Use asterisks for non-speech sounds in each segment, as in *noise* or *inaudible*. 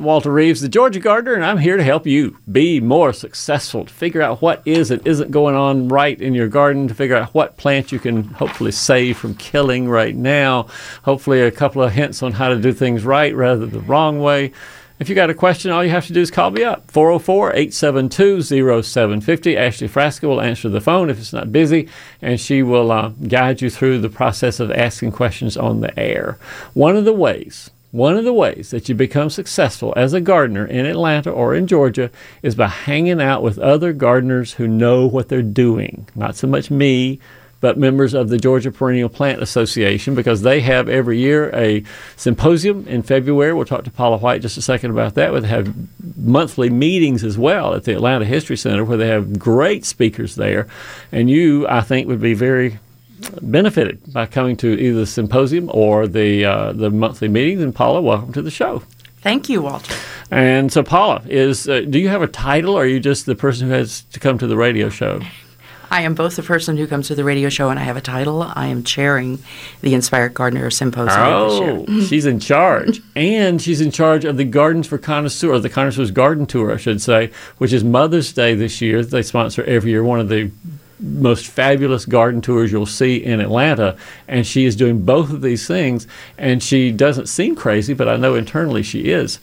I'm Walter Reeves, the Georgia Gardener, and I'm here to help you be more successful, to figure out what is and isn't going on right in your garden, to figure out what plants you can hopefully save from killing right now. Hopefully, a couple of hints on how to do things right rather than the wrong way. If you got a question, all you have to do is call me up 404 872 0750. Ashley Frasca will answer the phone if it's not busy, and she will uh, guide you through the process of asking questions on the air. One of the ways one of the ways that you become successful as a gardener in Atlanta or in Georgia is by hanging out with other gardeners who know what they're doing. Not so much me, but members of the Georgia Perennial Plant Association because they have every year a symposium in February. We'll talk to Paula White just a second about that. They have monthly meetings as well at the Atlanta History Center where they have great speakers there. And you, I think, would be very benefited by coming to either the symposium or the uh, the monthly meetings. And Paula, welcome to the show. Thank you, Walter. And so, Paula, is uh, do you have a title, or are you just the person who has to come to the radio show? I am both the person who comes to the radio show and I have a title. I am chairing the Inspired Gardener Symposium oh, *laughs* she's in charge. and she's in charge of the Gardens for Connoisseur, the Connoisseur's Garden Tour, I should say, which is Mother's Day this year. They sponsor every year one of the most fabulous garden tours you'll see in Atlanta. And she is doing both of these things. And she doesn't seem crazy, but I know internally she is.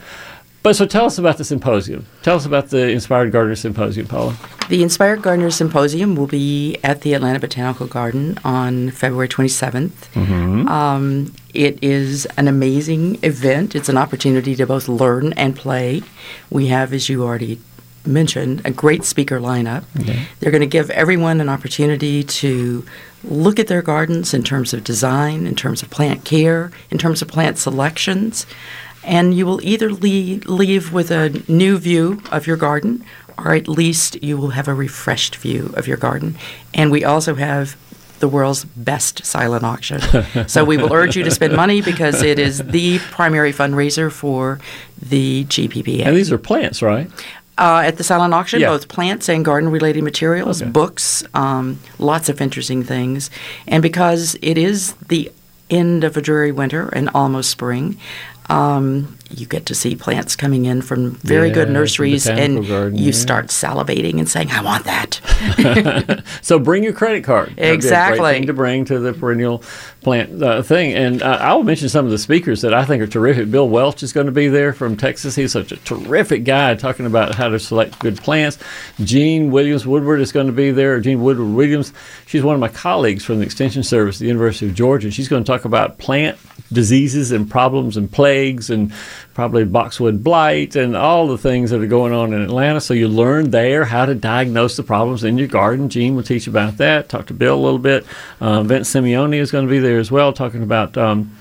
But so tell us about the symposium. Tell us about the Inspired Gardener Symposium, Paula. The Inspired Gardener Symposium will be at the Atlanta Botanical Garden on February 27th. Mm-hmm. Um, it is an amazing event. It's an opportunity to both learn and play. We have, as you already mentioned, a great speaker lineup. Okay. They're going to give everyone an opportunity to look at their gardens in terms of design, in terms of plant care, in terms of plant selections and you will either leave, leave with a new view of your garden or at least you will have a refreshed view of your garden. And we also have the world's best silent auction. *laughs* so we will urge you to spend money because it is the primary fundraiser for the GPPA. And these are plants, right? Uh, at the silent auction, yeah. both plants and garden related materials, okay. books, um, lots of interesting things. And because it is the end of a dreary winter and almost spring, um, you get to see plants coming in from very yeah, good nurseries, and garden, you yeah. start salivating and saying, "I want that." *laughs* so bring your credit card. Exactly. to bring to the perennial plant uh, thing, and uh, I will mention some of the speakers that I think are terrific. Bill Welch is going to be there from Texas. He's such a terrific guy talking about how to select good plants. Jean Williams Woodward is going to be there. Jean Woodward Williams. She's one of my colleagues from the Extension Service at the University of Georgia. She's going to talk about plant diseases and problems and plagues and probably boxwood blight and all the things that are going on in Atlanta. So you learn there how to diagnose the problems in your garden. Jean will teach about that. Talk to Bill a little bit. Uh, Vince Simeone is going to be there as well, talking about. Um,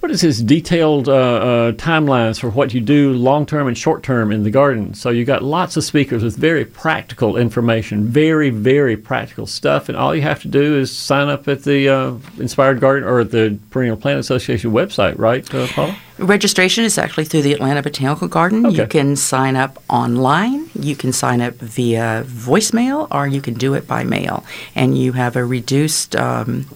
what is his detailed uh, uh, timelines for what you do long term and short term in the garden? So you got lots of speakers with very practical information, very very practical stuff, and all you have to do is sign up at the uh, Inspired Garden or the Perennial Plant Association website, right, uh, Paula? Registration is actually through the Atlanta Botanical Garden. Okay. You can sign up online, you can sign up via voicemail, or you can do it by mail, and you have a reduced. Um,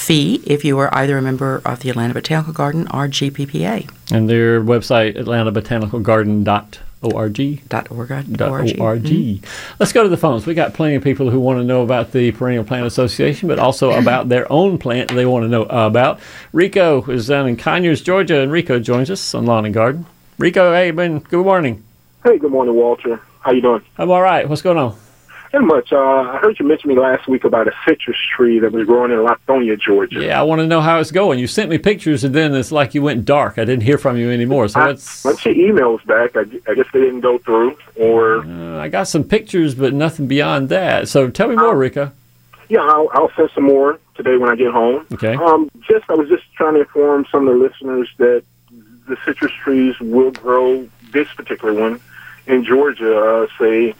fee if you are either a member of the Atlanta Botanical Garden or GPPA. And their website, atlantabotanicalgarden.org. .org. Dot .org. Mm-hmm. Let's go to the phones. We got plenty of people who want to know about the Perennial Plant Association, but also *clears throat* about their own plant they want to know about. Rico is down in Conyers, Georgia, and Rico joins us on Lawn and Garden. Rico, hey, Ben, good morning. Hey, good morning, Walter. How you doing? I'm all right. What's going on? Not much. Uh, I heard you mention me last week about a citrus tree that was growing in Lithonia, Georgia. Yeah, I want to know how it's going. You sent me pictures, and then it's like you went dark. I didn't hear from you anymore. So I, us Once your emails back, I, I, guess they didn't go through, or uh, I got some pictures, but nothing beyond that. So tell me more, Rico. Yeah, I'll, I'll send some more today when I get home. Okay. Um, just I was just trying to inform some of the listeners that the citrus trees will grow. This particular one in Georgia. Uh, say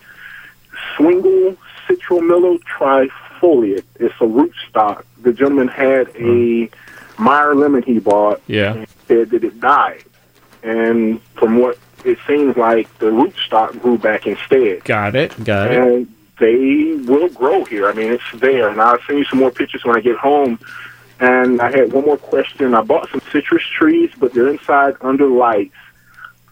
Swingle Citrumelo trifoliate. It's a rootstock. The gentleman had a mm-hmm. Meyer lemon he bought. Yeah. And said that it died, and from what it seems like, the rootstock grew back instead. Got it. Got it. And they will grow here. I mean, it's there. And I'll send you some more pictures when I get home. And I had one more question. I bought some citrus trees, but they're inside under lights.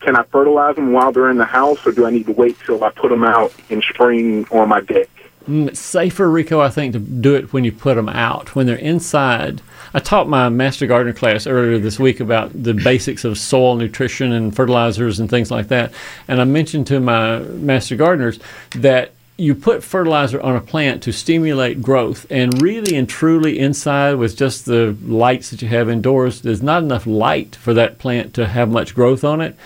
Can I fertilize them while they're in the house, or do I need to wait till I put them out in spring on my deck? Mm, It's safer, Rico, I think, to do it when you put them out. When they're inside, I taught my master gardener class earlier this week about the basics of soil nutrition and fertilizers and things like that. And I mentioned to my master gardeners that you put fertilizer on a plant to stimulate growth, and really and truly inside with just the lights that you have indoors, there's not enough light for that plant to have much growth on it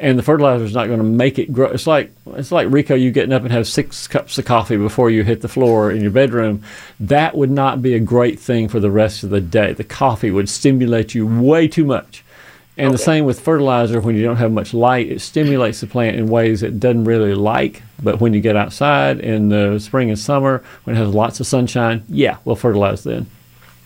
and the fertilizer is not going to make it grow. It's like it's like Rico, you getting up and have six cups of coffee before you hit the floor in your bedroom. That would not be a great thing for the rest of the day. The coffee would stimulate you way too much. And the same with fertilizer. When you don't have much light, it stimulates the plant in ways it doesn't really like. But when you get outside in the spring and summer, when it has lots of sunshine, yeah, we'll fertilize then.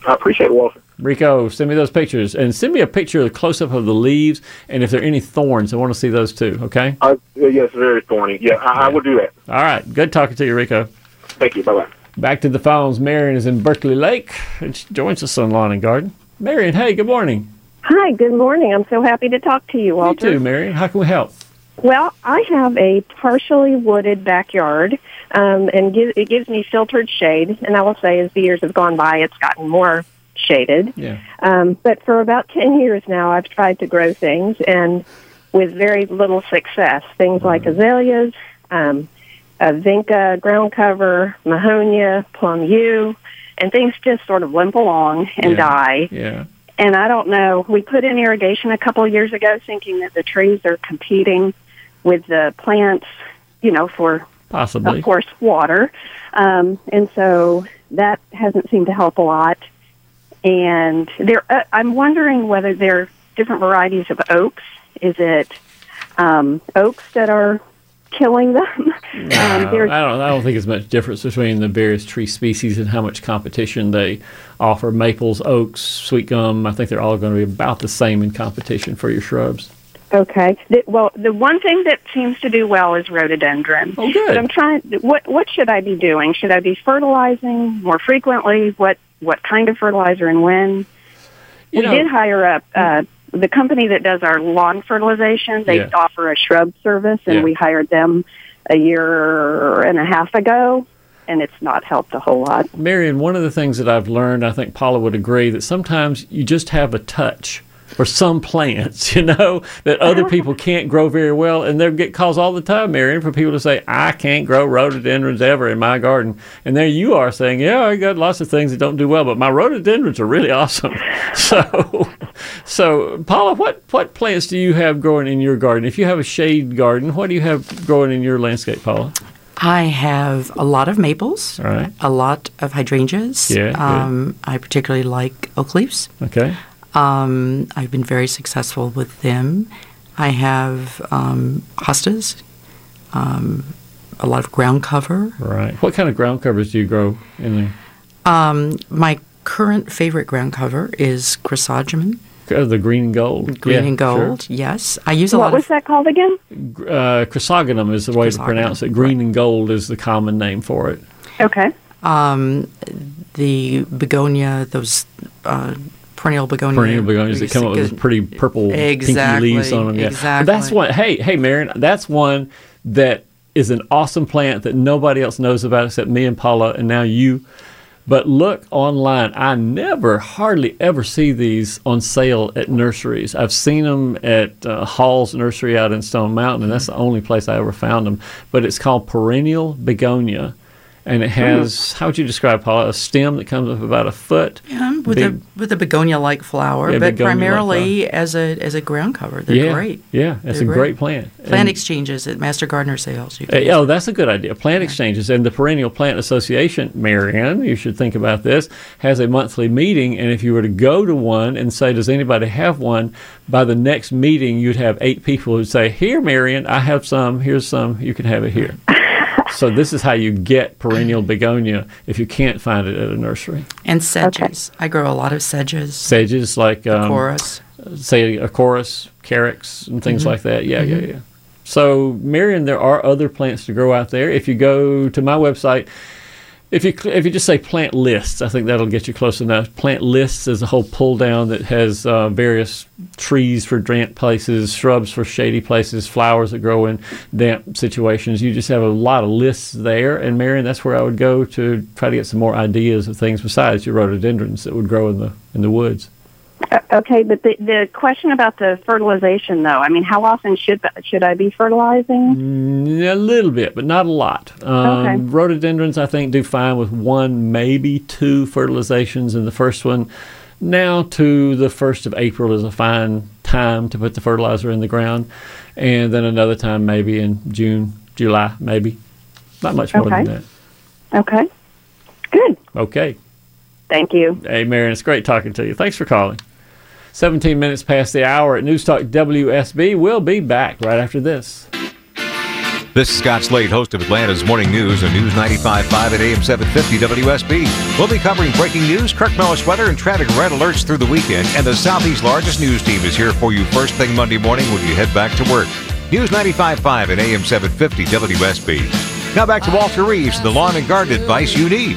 I appreciate it, Walter. Rico, send me those pictures and send me a picture of the close up of the leaves and if there are any thorns, I want to see those too. Okay. Uh, yes, very thorny. Yeah, I, I will do that. All right. Good talking to you, Rico. Thank you. Bye bye. Back to the phones. Marion is in Berkeley Lake and she joins us on Lawn and Garden. Marion, hey, good morning. Hi, good morning. I'm so happy to talk to you, Walter. Me too, Marion. How can we help? Well, I have a partially wooded backyard, um, and give, it gives me filtered shade. And I will say, as the years have gone by, it's gotten more shaded. Yeah. Um, but for about 10 years now, I've tried to grow things, and with very little success. Things like azaleas, um, a vinca ground cover, mahonia, plum yew, and things just sort of limp along and Yeah. die. Yeah. And I don't know. We put in irrigation a couple of years ago, thinking that the trees are competing with the plants, you know, for Possibly. of course water, um, and so that hasn't seemed to help a lot. And there, uh, I'm wondering whether there are different varieties of oaks. Is it um, oaks that are killing them? *laughs* um, I don't. I don't think there's much difference between the various tree species and how much competition they offer. Maples, oaks, sweet gum. I think they're all going to be about the same in competition for your shrubs. Okay. The, well, the one thing that seems to do well is rhododendron. Oh, good. But I'm trying. What what should I be doing? Should I be fertilizing more frequently? What what kind of fertilizer and when? You we know- did hire up uh, the company that does our lawn fertilization. They Yeah. offer a shrub service, and Yeah. we hired them a year and a half ago, and it's not helped a whole lot. Marion, one of the things that I've learned, I think Paula would agree, that sometimes you just have a touch for some plants, *laughs* you know, that other people can't grow very well. And they get calls all the time, Marion, for people to say, I can't grow rhododendrons ever in my garden. And there you are saying, Yeah, I got lots of things that don't do well, but my rhododendrons are really *laughs* awesome. *laughs* So, so Paula, what, what plants do you have growing in your garden? If you have a shade garden, what do you have growing in your landscape, Paula? I have a lot of maples, right. a lot of hydrangeas. Yeah. Um, I particularly like oak leaves. Okay. Um, I've been very successful with them. I have um, hostas, um, a lot of ground cover. Right. What kind of ground covers do you grow in there? Um, my current favorite ground cover is chrysogamum, Uh, the green and gold. green Yeah, and gold. Yes, I use a What lot What was of. that called again? Sure. Uh, chrysogonum is the way to pronounce it. Green and gold is the common name for it. Okay. Um, the begonia, those uh, perennial begonia. Perennial begonias that come up with pretty purple, Exactly, pinky leaves on them. Yeah. Exactly. that's one. Hey, hey, Marion, that's one that is an awesome plant that nobody else knows about except me and Paula, and now you. But look online. I never, hardly ever see these on sale at nurseries. I've seen them at uh, Hall's Nursery out in Stone Mountain, and that's the only place I ever found them. But it's called perennial begonia, and it has how would you describe Paula? A stem that comes up about a foot. Yeah, with Big- a with a begonia-like flower, Yeah, but primarily as a as a ground cover. They're yeah, great. Yeah, that's They're a great, plant. Plant And- exchanges at Master Gardener sales. You Uh, oh, that's a good idea. Plant exchanges and the Perennial Plant Association, Marianne, you should think about this, has a monthly meeting. And if you were to go to one and say, Does anybody have one? By the next meeting, you'd have eight people who'd say, Here, Marianne, I have some. Here's some. You can have it here. So, this is how you get perennial begonia if you can't find it at a nursery. and sedges. I grow a lot of sedges. Sedges like, um, chorus. say, a chorus, carex, and things like that. Yeah, yeah, yeah. So, Marion, there are other plants to grow out there. If you go to my website, if you if you just say plant lists, I think that'll get you close enough. Plant lists is a whole pull down that has uh, various trees for damp places, shrubs for shady places, flowers that grow in damp situations. You just have a lot of lists there, and Marion, that's where I would go to try to get some more ideas of things besides your rhododendrons that would grow in the in the woods. Uh, Okay, but the the question about the fertilization, though, I mean, how often should should I be fertilizing? Mm, A little bit, but not a lot. Um, Okay. Rhododendrons, I think, do fine with one, maybe two fertilizations in the first one. Now to the first of April is a fine time to put the fertilizer in the ground, and then another time maybe in June, July, maybe. Not much more than Okay. that. Okay, good. Okay. Thank you. Hey, Marion, it's great talking to you. Thanks for calling. 17 minutes past the hour at News Talk WSB. We'll be back right after this. This is Scott Slade, host of Atlanta's Morning News on News 95.5 at AM 750 WSB. We'll be covering breaking news, Kirk Mellish weather, and traffic red alerts through the weekend. And the Southeast's largest news team is here for you first thing Monday morning when you head back to work. News 95.5 at AM 750 WSB. Now back to Walter Reeves, the lawn and garden advice you need.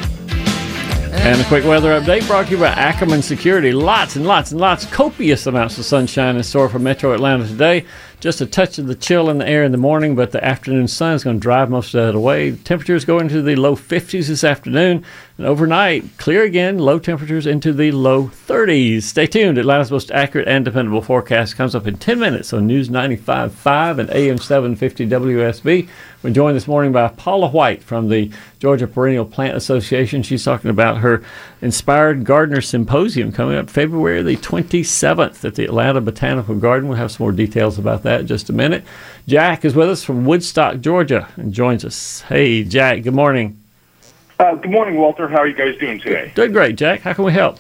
And a quick weather update brought to you by Ackerman Security. Lots and lots and lots, copious amounts of sunshine in store for Metro Atlanta today. Just a touch of the chill in the air in the morning, but the afternoon sun is going to drive most of that away. Temperatures go into the low 50s this afternoon, and overnight, clear again, low temperatures into the low 30s. Stay tuned. Atlanta's most accurate and dependable forecast comes up in 10 minutes on News 95.5 and AM 750 WSB. We're joined this morning by Paula White from the Georgia Perennial Plant Association. She's talking about her Inspired Gardener Symposium coming up February the 27th at the Atlanta Botanical Garden. We'll have some more details about that in just a minute. Jack is with us from Woodstock, Georgia, and joins us. Hey, Jack, good morning. Uh, good morning, Walter. How are you guys doing today? Doing great, Jack. How can we help?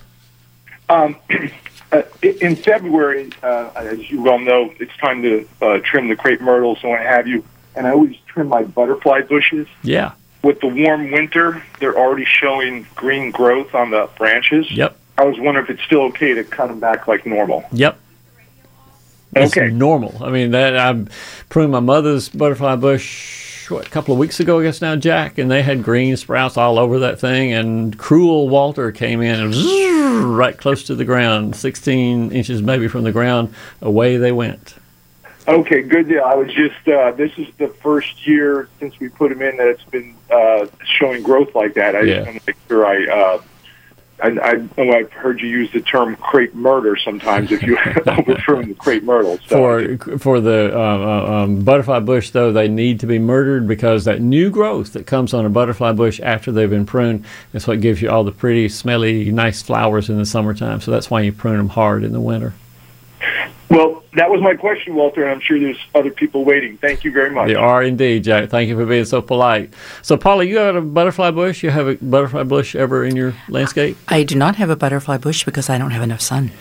Um, *clears throat* uh, in February, uh, as you well know, it's time to uh, trim the crepe myrtles and what have you. And I always trim my butterfly bushes. Yeah. With the warm winter, they're already showing green growth on the branches. Yep. I was wondering if it's still okay to cut them back like normal. Yep. It's Okay. normal. I mean, that I pruned my mother's butterfly bush what a couple of weeks ago, I guess now, Jack, and they had green sprouts all over that thing. And cruel Walter came in and zzz, *laughs* right close to the ground, 16 inches maybe from the ground. Away they went. Okay, good deal. I was just, uh, this is the first year since we put them in that it's been uh, showing growth like that. I Yeah. just want to make sure I, uh, I, I know I've heard you use the term crepe murder sometimes if you *laughs* *laughs* overthrown the crepe myrtle. So For for the uh, uh, um, butterfly bush, though, they need to be murdered because that new growth that comes on a butterfly bush after they've been pruned is what gives you all the pretty, smelly, nice flowers in the summertime. So that's why you prune them hard in the winter. Well, that was my question, Walter, and I'm sure there's other people waiting. Thank you very much. They are indeed, Jack. Thank you for being so polite. So, Paula, you have a butterfly bush? You have a butterfly bush ever in your landscape? I do not have a butterfly bush because I don't have enough sun.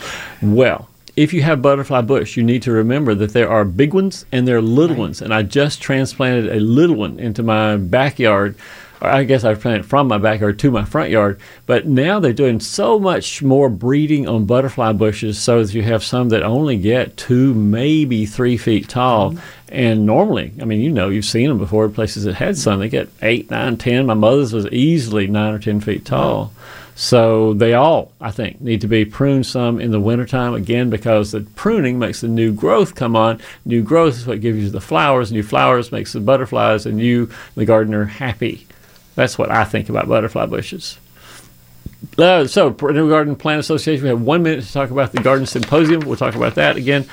Well, if you have butterfly bush, you need to remember that there are big ones and there are little ones. And I just transplanted a little one into my backyard. I guess I planted from my backyard to my front yard. But now they're doing so much more breeding on butterfly bushes so that you have some that only get two, maybe three feet tall. Mm-hmm. And normally, I mean, you know, you've seen them before, places that had some, they get eight, nine, ten. My mother's was easily nine or ten feet tall. So they all, I think, need to be pruned some in the wintertime again because the pruning makes the new growth come on. New growth is what gives you the flowers. New flowers makes the butterflies and you, the gardener, happy. That's what I think about butterfly bushes. Uh, so, Perennial Garden Plant Association, we have one minute to talk about the Garden Symposium. We'll talk about that again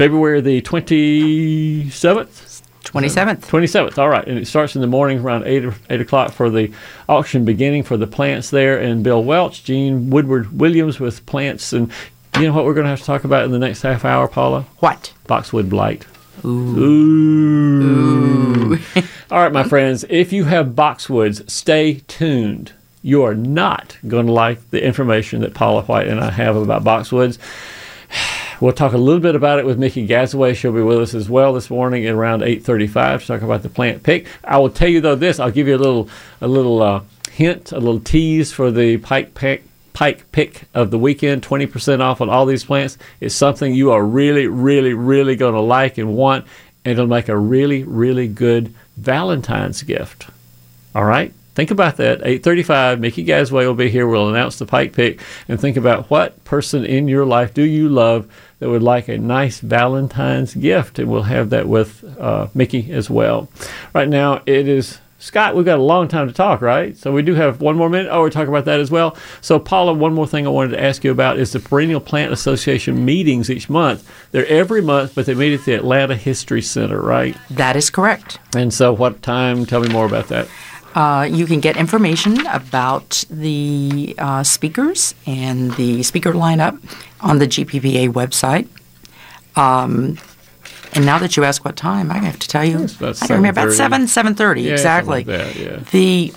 February the 27th. 27th. 27th. All right. And it starts in the morning around 8, 8 o'clock for the auction beginning for the plants there. And Bill Welch, Jean Woodward Williams with plants. And you know what we're going to have to talk about in the next half hour, Paula? What? Boxwood blight. Ooh. *laughs* All right, my friends, if you have boxwoods, stay tuned. You are not going to like the information that Paula White and I have about boxwoods. *sighs* We'll talk a little bit about it with Mickey Gazaway. She'll be with us as well this morning at around 8:35 to talk about the plant pick. I will tell you though this. I'll give you a little a little uh, hint, a little tease for the pike pick pike pick of the weekend. 20% off on all these plants. It's something you are really, really, really going to like and want, and it'll make a really, really good Valentine's gift. All right. Think about that. 8:35. Mickey Gasway will be here. We'll announce the Pike pick and think about what person in your life do you love that would like a nice Valentine's gift, and we'll have that with uh, Mickey as well. Right now, it is. Scott, we've got a long time to talk, right? So we do have one more minute. Oh, we're talking about that as well. So, Paula, one more thing I wanted to ask you about is the Perennial Plant Association meetings each month. They're every month, but they meet at the Atlanta History Center, right? That is correct. And so, what time? Tell me more about that. Uh, you can get information about the uh, speakers and the speaker lineup on the GPPA website. Um, and now that you ask what time, I have to tell you, It's about I don't remember about seven, seven thirty Yeah, exactly. like that, yeah. The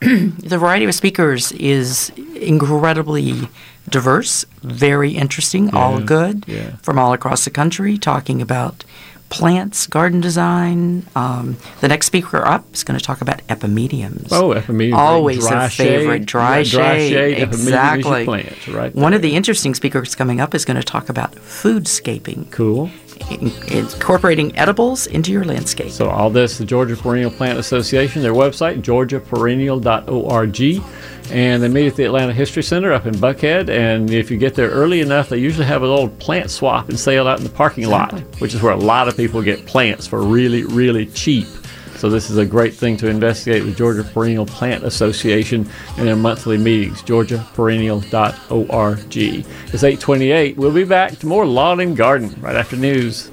*clears throat* the variety of speakers is incredibly diverse, very interesting, all good yeah. from all across the country, talking about plants, garden design. Um, the next speaker up is going to talk about epimediums. Oh, epimediums! Always a favorite. Dry, Yeah, dry shade. shade, epimedium is your exactly. plant, right One of the interesting speakers coming up is going to talk about foodscaping, Cool. In- incorporating edibles into your landscape. So all this, the Georgia Perennial Plant Association, their website, georgiaperennial.org. And they meet at the Atlanta History Center up in Buckhead. And if you get there early enough, they usually have a little plant swap and sale out in the parking lot, which is where a lot of people get plants for really, really cheap. So this is a great thing to investigate the Georgia Perennial Plant Association and their monthly meetings, georgiaperennial.org. It's 828. We'll be back to more lawn and garden right after news.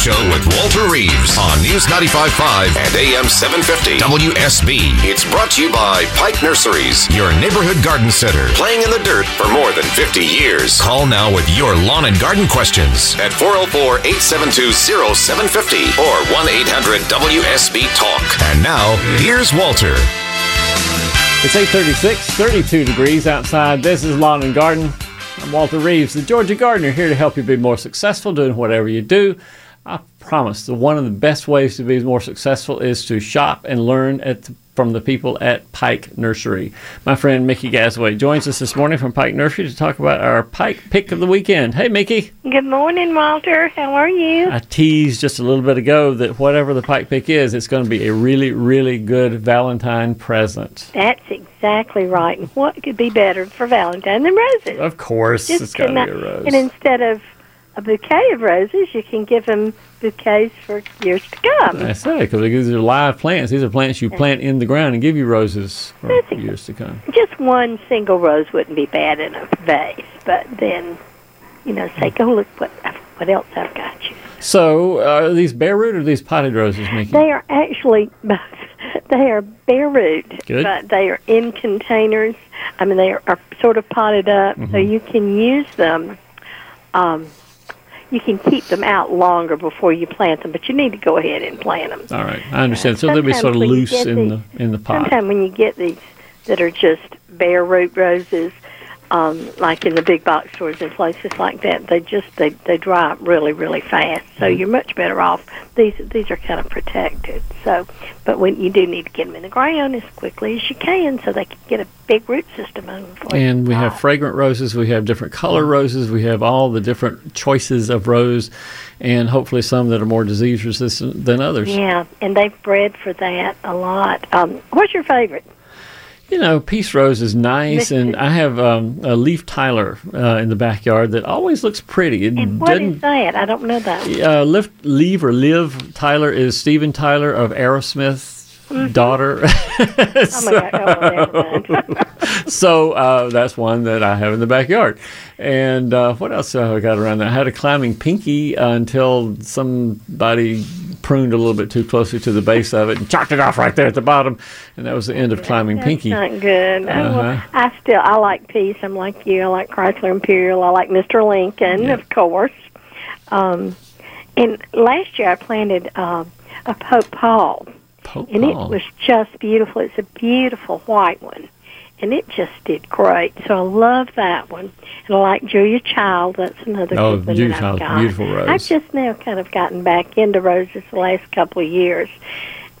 Show with Walter Reeves on News 95.5 and AM 750 WSB. It's brought to you by Pike Nurseries, your neighborhood garden center, playing in the dirt for more than 50 years. Call now with your lawn and garden questions at 404-872-0750 or 1-800-WSB-TALK. And now, here's Walter. It's 836, 32 degrees outside. This is Lawn and Garden. I'm Walter Reeves, the Georgia Gardener, here to help you be more successful doing whatever you do. I promise that one of the best ways to be more successful is to shop and learn at the, from the people at Pike Nursery. My friend Mickey Gasway joins us this morning from Pike Nursery to talk about our Pike pick of the weekend. Hey, Mickey. Good morning, Walter. How are you? I teased just a little bit ago that whatever the Pike pick is, it's going to be a really, really good Valentine present. That's exactly right. And what could be better for Valentine than roses? Of course, it's got to be a rose. And instead of a bouquet of roses, you can give them bouquets for years to come. I say, because these are live plants. These are plants you plant in the ground and give you roses for That's years to come. Just one single rose wouldn't be bad in a vase, but then, you know, say, go look what what else I've got you. So, uh, are these bare root or these potted roses, Mickey? They are actually both. *laughs* they are bare root, Good. but they are in containers. I mean, they are, are sort of potted up, so Mm-hmm. you can use them. Um, you can keep them out longer before you plant them, but you need to go ahead and plant them. All right, I understand. So they'll be sort of loose in the in the pot. Sometimes when you get these that are just bare root roses, um, like in the big box stores and places like that, they just they they dry up really really fast. So Mm-hmm. you're much better off. These these are kind of protected. So, but when you do need to get them in the ground as quickly as you can, so they can get a big root system on them. And we have fragrant roses. We have different color roses. We have all the different choices of rose, and hopefully some that are more disease resistant than others. Yeah, and they've bred for that a lot. Um, what's your favorite? You know, peace rose is nice, and I have um, a leaf Tyler uh, in the backyard that always looks pretty. It And what is that? I don't know that. uh, Liv, Leave or live Tyler is Steven Tyler of Aerosmith's daughter. *laughs* Oh! Oh, *laughs* so uh, that's one that I have in the backyard. And uh, what else have I got around there? I had a climbing pinky uh, until somebody pruned a little bit too closely to the base of it and chopped it off right there at the bottom. And that was the end of climbing That's pinky. not good. Uh-huh. I still I like peace. I'm like you. I like Chrysler Imperial. I like Mr. Lincoln, Yeah. of course. Um, and last year I planted um, a Pope Paul, Pope and it was just beautiful. It's a beautiful white one, and it just did great. So I love that one. And I like Julia Child. That's another Oh, good one Julia that I've Child's got. beautiful rose. I've just now kind of gotten back into roses the last couple of years,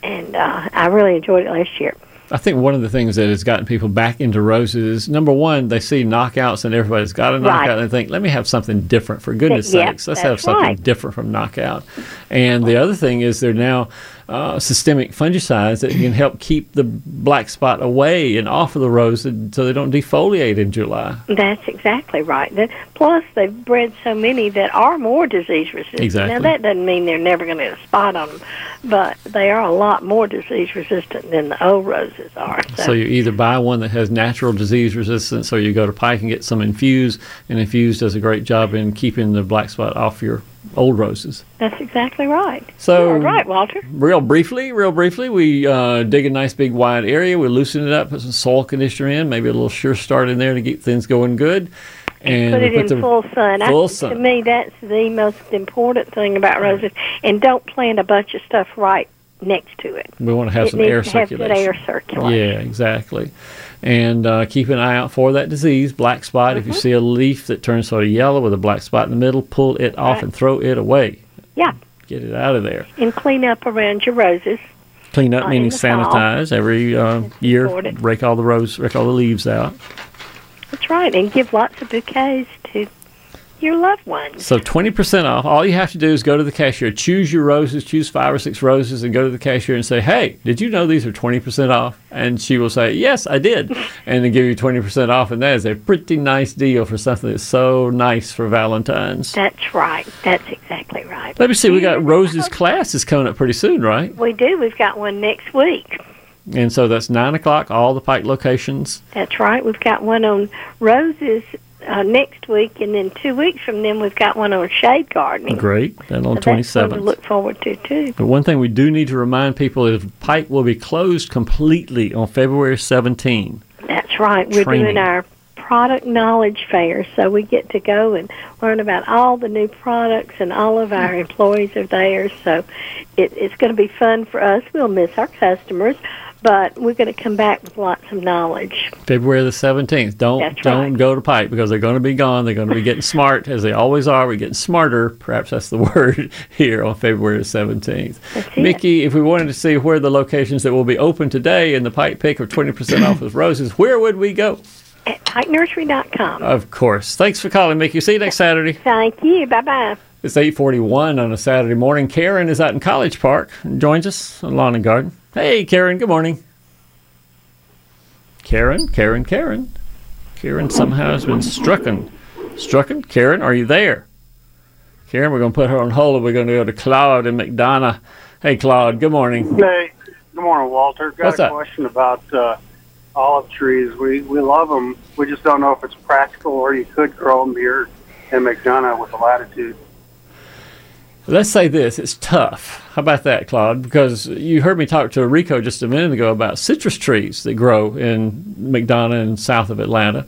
and uh, I really enjoyed it last year. I think one of the things that has gotten people back into roses is number one, they see knockouts and everybody's got a knockout Right. and they think, let me have something different for goodness Yeah, sakes. Let's have something right. different from knockout. And the other thing is they're now uh, systemic fungicides that can help keep the black spot away and off of the rose so they don't defoliate in July. That's exactly right. That- Plus, they've bred so many that are more disease resistant. Exactly. Now, that doesn't mean they're never going to get a spot on them, but they are a lot more disease resistant than the old roses are. So, So you either buy one that has natural disease resistance or you go to Pike and get some infused, and infused does a great job in keeping the black spot off your old roses. that's exactly right. So- right, Walter. real briefly, real briefly, we uh, dig a nice big wide area. We loosen it up, put some soil conditioner in, maybe a little sure start in there to get things going good. And Put it in full sun. full I, sun. To me, that's the most important thing about roses. And don't plant a bunch of stuff right next to it. We want to have it some air to have good air circulation. Yeah, exactly. And uh, keep an eye out for that disease, black spot. If you Mm-hmm. see a leaf that turns sort of yellow with a black spot in the middle, pull it off Right. and throw it away. Yeah, Get it out of there. and clean up around your roses. Clean up Uh, meaning the fall. sanitize every uh, year. Rake all the rose, rake all the leaves out. That's right, and give lots of bouquets to your loved ones. So 20% off. All you have to do is go to the cashier, choose your roses, choose five or six roses, and go to the cashier and say, Hey, did you know these are 20% off? And she will say, Yes, I did. *laughs* and then give you 20% off. And that is a pretty nice deal for something that's so nice for Valentine's. That's right. That's exactly right. Let me see. We got Rose's class is coming up pretty soon, right? We do. We've got one next week. And so that's 9 o'clock, all the Pike locations. That's right. We've got one on roses uh, next week, and then two weeks from then we've got one on shade gardening. Great. And on So that's one to look forward to too. But one thing we do need to remind people is Pike will be closed completely on February seventeenth. That's right. We're Training. doing our product knowledge fair, so we get to go and learn about all the new products, and all of our employees are there. So it, it's going to be fun for us. We'll miss our customers, but we're going to come back with lots of knowledge. February the 17th. Don't don't go to Pike because they're going to be gone. They're going to be getting *laughs* smart as they always are. We're getting smarter. Perhaps that's the *laughs* word here on February the 17th. That's it. Mickey, if we wanted to see where the locations that will be open today in the Pike pick of 20% off with roses, where would we go? At PikeNursery.com. Of course. Thanks for calling, Mickey. See you next Saturday. Thank you. Bye bye. It's 841 on a Saturday morning. Karen is out in College Park and joins us on Lawn and Garden. Hey, Karen, good morning. Karen, Karen, Karen. Karen somehow has been strucken. Strucken? Karen, are you there? Karen, we're going to put her on hold and we're going to go to Claude in McDonough. Hey, Claude, good morning. Hey, good morning, Walter. Got What's a up? question about uh, olive trees. We we love them. We just don't know if it's practical or you could grow them here in McDonough with the latitude. Let's say this it's tough. How about that, Claude? Because you heard me talk to Rico just a minute ago about citrus trees that grow in McDonough and south of Atlanta.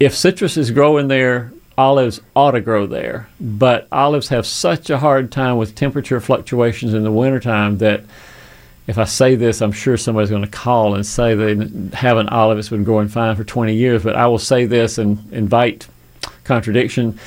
If citrus is growing there, olives ought to grow there. But olives have such a hard time with temperature fluctuations in the wintertime that if I say this, I'm sure somebody's going to call and say they have an olive that's been growing fine for 20 years. But I will say this and invite contradiction.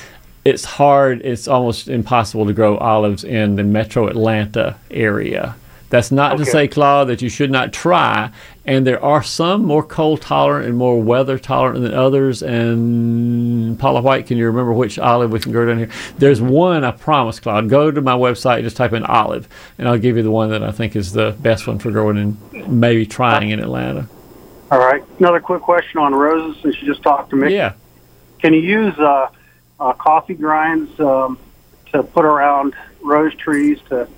It's hard, it's almost impossible to grow olives in the metro Atlanta area. That's not to say, Claude, that you should not try. And there are some more cold tolerant and more weather tolerant than others. And Paula White, can you remember which olive we can grow down here? There's one, I promise, Claude. Go to my website, and just type in olive, and I'll give you the one that I think is the best one for growing and maybe trying in Atlanta. All right. Another quick question on roses, since you just talked to me. Yeah. Can you use uh, uh, coffee grinds um, to put around rose trees to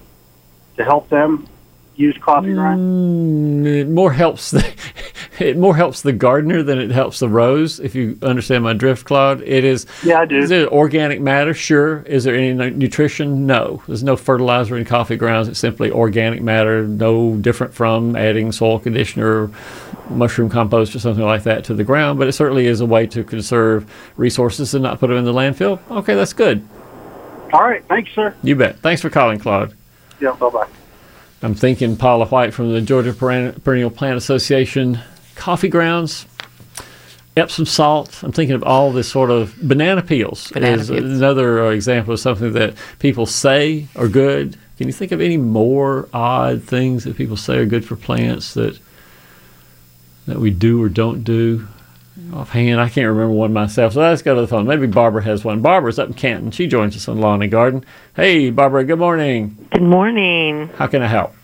to help them use coffee grinds? Mm, it more helps the *laughs* it more helps the gardener than it helps the rose. If you understand my drift, Claude, it is. Yeah, I do. Is it organic matter? Sure. Is there any nutrition? No. There's no fertilizer in coffee grounds. It's simply organic matter. No different from adding soil conditioner, mushroom compost, or something like that to the ground. But it certainly is a way to conserve resources and not put them in the landfill. Okay, that's good. All right. Thanks, sir. You bet. Thanks for calling, Claude. Yeah. Bye bye. I'm thinking Paula White from the Georgia Perennial Plant Association, coffee grounds, Epsom salt. I'm thinking of all this sort of banana peels Banana is peels. another uh, example of something that people say are good. Can you think of any more odd things that people say are good for plants that that we do or don't do? Mm-hmm. Offhand, I can't remember one myself. So let's go to the phone. Maybe Barbara has one. Barbara's up in Canton. She joins us on Lawn and Garden. Hey, Barbara. Good morning. Good morning. How can I help?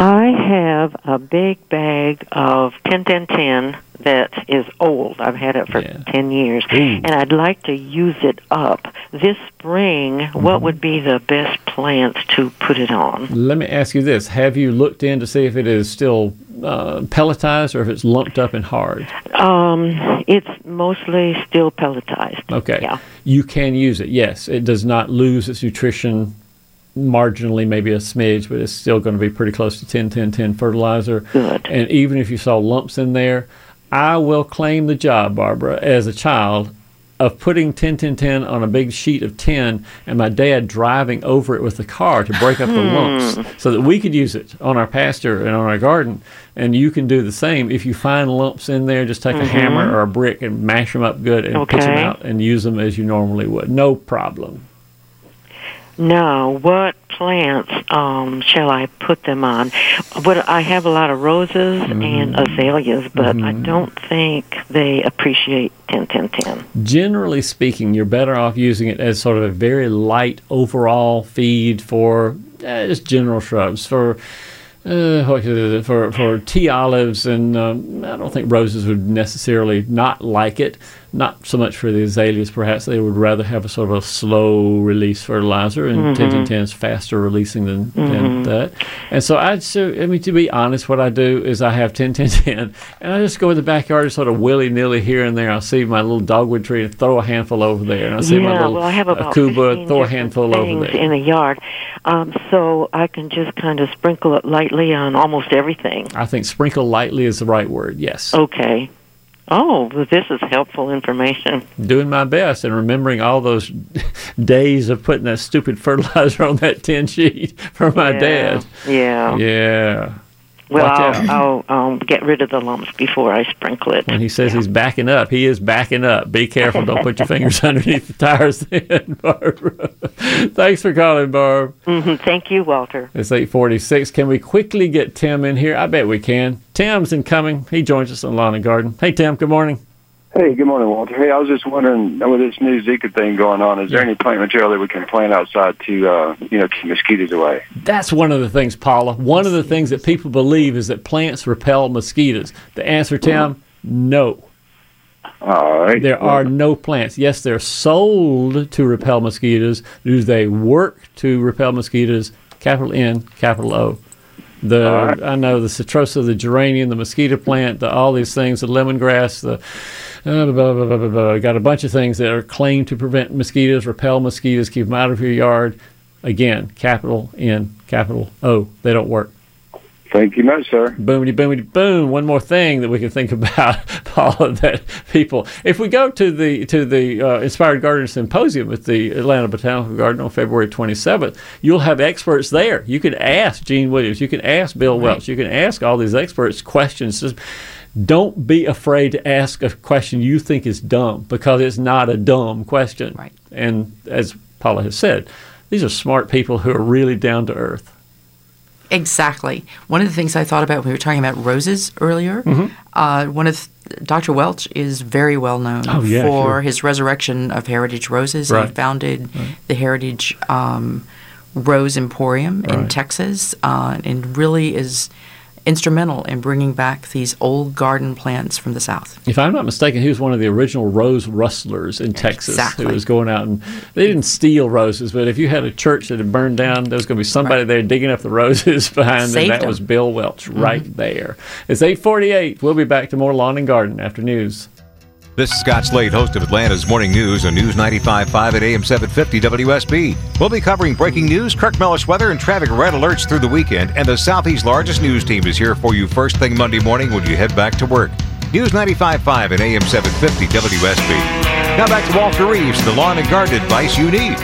I have a big bag of 101010 that is old. I've had it for 10 years. And I'd like to use it up. This spring, Mm-hmm. what would be the best plants to put it on? Let me ask you this: Have you looked in to see if it is still uh, pelletized or if it's lumped up and hard? Um, it's mostly still pelletized. Okay. Yeah. You can use it. Yes, it does not lose its nutrition marginally, maybe a smidge, but it's still going to be pretty close to 10 10 10 fertilizer. Good. And even if you saw lumps in there, I will claim the job, Barbara, as a child of putting 10 10 10 on a big sheet of 10 and my dad driving over it with the car to break up the Hmm. lumps so that we could use it on our pasture and on our garden. And you can do the same. If you find lumps in there, just take a Mhm. hammer or a brick and mash them up good and pitch them out and use them as you normally would. No problem. Now, what plants um, shall I put them on? What I have a lot of roses Mm-hmm. and azaleas, but I don't think they appreciate 101010. Generally speaking, you're better off using it as sort of a very light overall feed for uh, just general shrubs for. Uh, what is it? for for tea olives and um, I don't think roses would necessarily not like it. Not so much for the azaleas, perhaps they would rather have a sort of a slow release fertilizer, and Mhm. 10 10 10 is faster releasing than, than Mhm. that. And so I so I mean to be honest, what I do is I have 10 10 *laughs* 10, and I just go in the backyard and sort of willy nilly here and there. I'll see my little dogwood tree and throw a handful over there, and I see yeah, my little well, I have about aucuba, throw a handful over things there. in a yard, um, so I can just kind of sprinkle it lightly on almost everything. I think sprinkle lightly is the right word. Yes. Okay. Oh, well, this is helpful information. Doing my best and remembering all those *laughs* days of putting that stupid fertilizer *laughs* on that tin sheet for my Yeah, dad. Yeah. Yeah. Well, I'll. I'll, I'll get rid of the lumps before I sprinkle it. When he says he's backing up, he is backing up. Be careful. Don't put your *laughs* fingers underneath the tires then, *laughs* Barbara. Thanks for calling, Barb. hmm Thank you, Walter. It's 846. Can we quickly get Tim in here? I bet we can. Tim's incoming. He joins us on Lawn and Garden. Hey, Tim. Good morning. Hey, good morning, Walter. Hey, I was just wondering, with this new Zika thing going on, is there any plant material that we can plant outside to, uh, you know, keep mosquitoes away? That's one of the things, Paula. One of the things that people believe is that plants repel mosquitoes. The answer, Tim, no. All right. There are no plants. Yes, they're sold to repel mosquitoes. Do they work to repel mosquitoes? Capital N, capital O. The I know the citrosa, the geranium, the mosquito plant, the, all these things, the lemongrass, the uh, blah, blah, blah, blah, blah, blah. got a bunch of things that are claimed to prevent mosquitoes, repel mosquitoes, keep them out of your yard. Again, capital N, capital O. They don't work. Thank you much, sir. Boomity boomity boom. One more thing that we can think *laughs* about, Paula, that people, if we go to the to the uh, Inspired Gardener Symposium at the Atlanta Botanical Garden on February 27th, you'll have experts there. You can ask Jean Williams, you can ask Bill Welch, you can ask all these experts questions. Just don't be afraid to ask a question you think is dumb because it's not a dumb question. Right. And as Paula has said, these are smart people who are really down to earth. Exactly. One of the things I thought about when we were talking about roses earlier, Mhm. uh, one of Dr. Welch is very well known Oh, yeah, for sure. his resurrection of heritage roses. Right. He founded the Heritage um, Rose Emporium in Texas, uh, and really is instrumental in bringing back these old garden plants from the South. If I'm not mistaken, he was one of the original rose rustlers in Texas Exactly. who was going out and they didn't steal roses, but if you had a church that had burned down, there was going to be somebody there digging up the roses *laughs* behind, and Saved that them. was Bill Welch right mm-hmm. there. It's 8:48. We'll be back to more lawn and garden after news. This is Scott Slade, host of Atlanta's Morning News on News 95.5 at AM 750 WSB. We'll be covering breaking news, Kirk Mellish weather, and traffic red alerts through the weekend. And the Southeast's largest news team is here for you first thing Monday morning when you head back to work. News 95.5 at AM 750 WSB. Now back to Walter Reeves, the lawn and garden advice you need.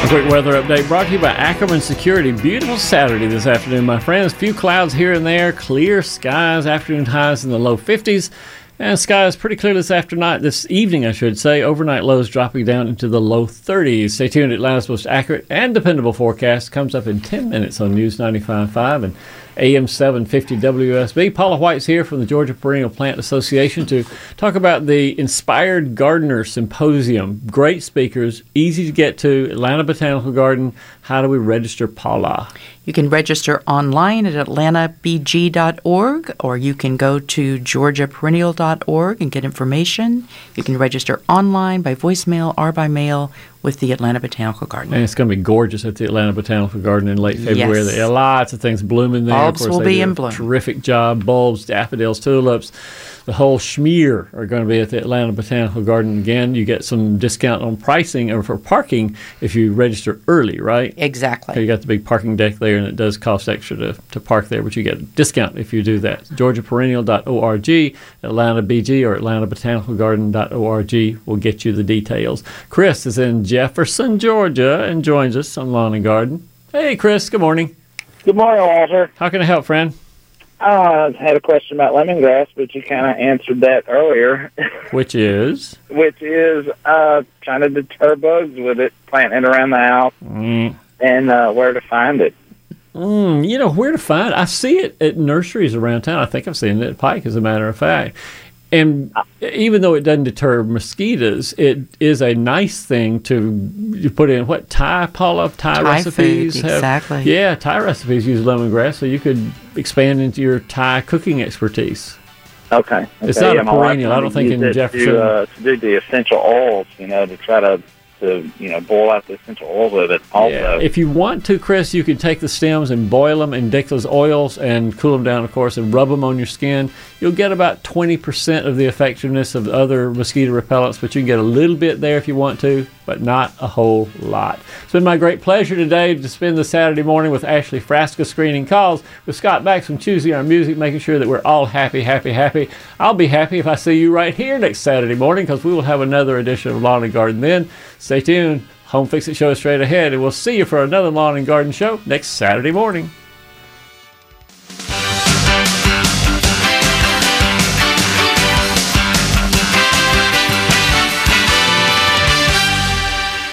A quick weather update brought to you by Ackerman Security. Beautiful Saturday this afternoon, my friends. Few clouds here and there, clear skies, afternoon highs in the low 50s. And skies pretty clear this afternoon, this evening, I should say. Overnight lows dropping down into the low 30s. Stay tuned. Atlanta's most accurate and dependable forecast comes up in 10 minutes on News 95.5 and AM 750 WSB. Paula White's here from the Georgia Perennial Plant Association to talk about the Inspired Gardener Symposium. Great speakers, easy to get to, Atlanta Botanical Garden. How do we register, Paula? You can register online at atlantabg.org or you can go to georgiaperennial.org and get information. You can register online by voicemail or by mail with the Atlanta Botanical Garden. And it's going to be gorgeous at the Atlanta Botanical Garden in late February. Yes. There are lots of things blooming there. Bulbs of course, will be in bloom. Terrific job. Bulbs, daffodils, tulips. The whole schmear are going to be at the Atlanta Botanical Garden again. You get some discount on pricing or for parking if you register early, right? Exactly. You got the big parking deck there, and it does cost extra to, to park there, but you get a discount if you do that. GeorgiaPerennial.org, Atlanta BG, or AtlantaBotanicalGarden.org will get you the details. Chris is in Jefferson, Georgia, and joins us on Lawn and Garden. Hey, Chris. Good morning. Good morning, Walter. How can I help, friend? Uh, I had a question about lemongrass, but you kind of answered that earlier, *laughs* Which is which is uh, trying to deter bugs with it, planting it around the house, mm, and uh, where to find it. mm, you know where to find. it. I see it at nurseries around town. I think I've seen it at Pike, as a matter of fact. And even though it doesn't deter mosquitoes, it is a nice thing to you put in what Thai Paula Thai, Thai recipes food, have. exactly. Yeah, Thai recipes use lemongrass, so you could expand into your Thai cooking expertise. Okay. It's not yeah, a perennial. I don't think to in use it Jefferson- To, uh, to do the essential oils, you know, to try to, to you know, boil out the essential oils with it also. Yeah. If you want to, Chris, you can take the stems and boil them and in Dickla's oils and cool them down, of course, and rub them on your skin. You'll get about 20% of the effectiveness of other mosquito repellents, but you can get a little bit there if you want to, but not a whole lot. It's been my great pleasure today to spend the Saturday morning with Ashley Frasca screening calls, with Scott Bax from Choosing Our Music, making sure that we're all happy, happy, happy. I'll be happy if I see you right here next Saturday morning because we will have another edition of Lawn and Garden then. Stay tuned. Home Fix It Show is straight ahead, and we'll see you for another Lawn and Garden show next Saturday morning.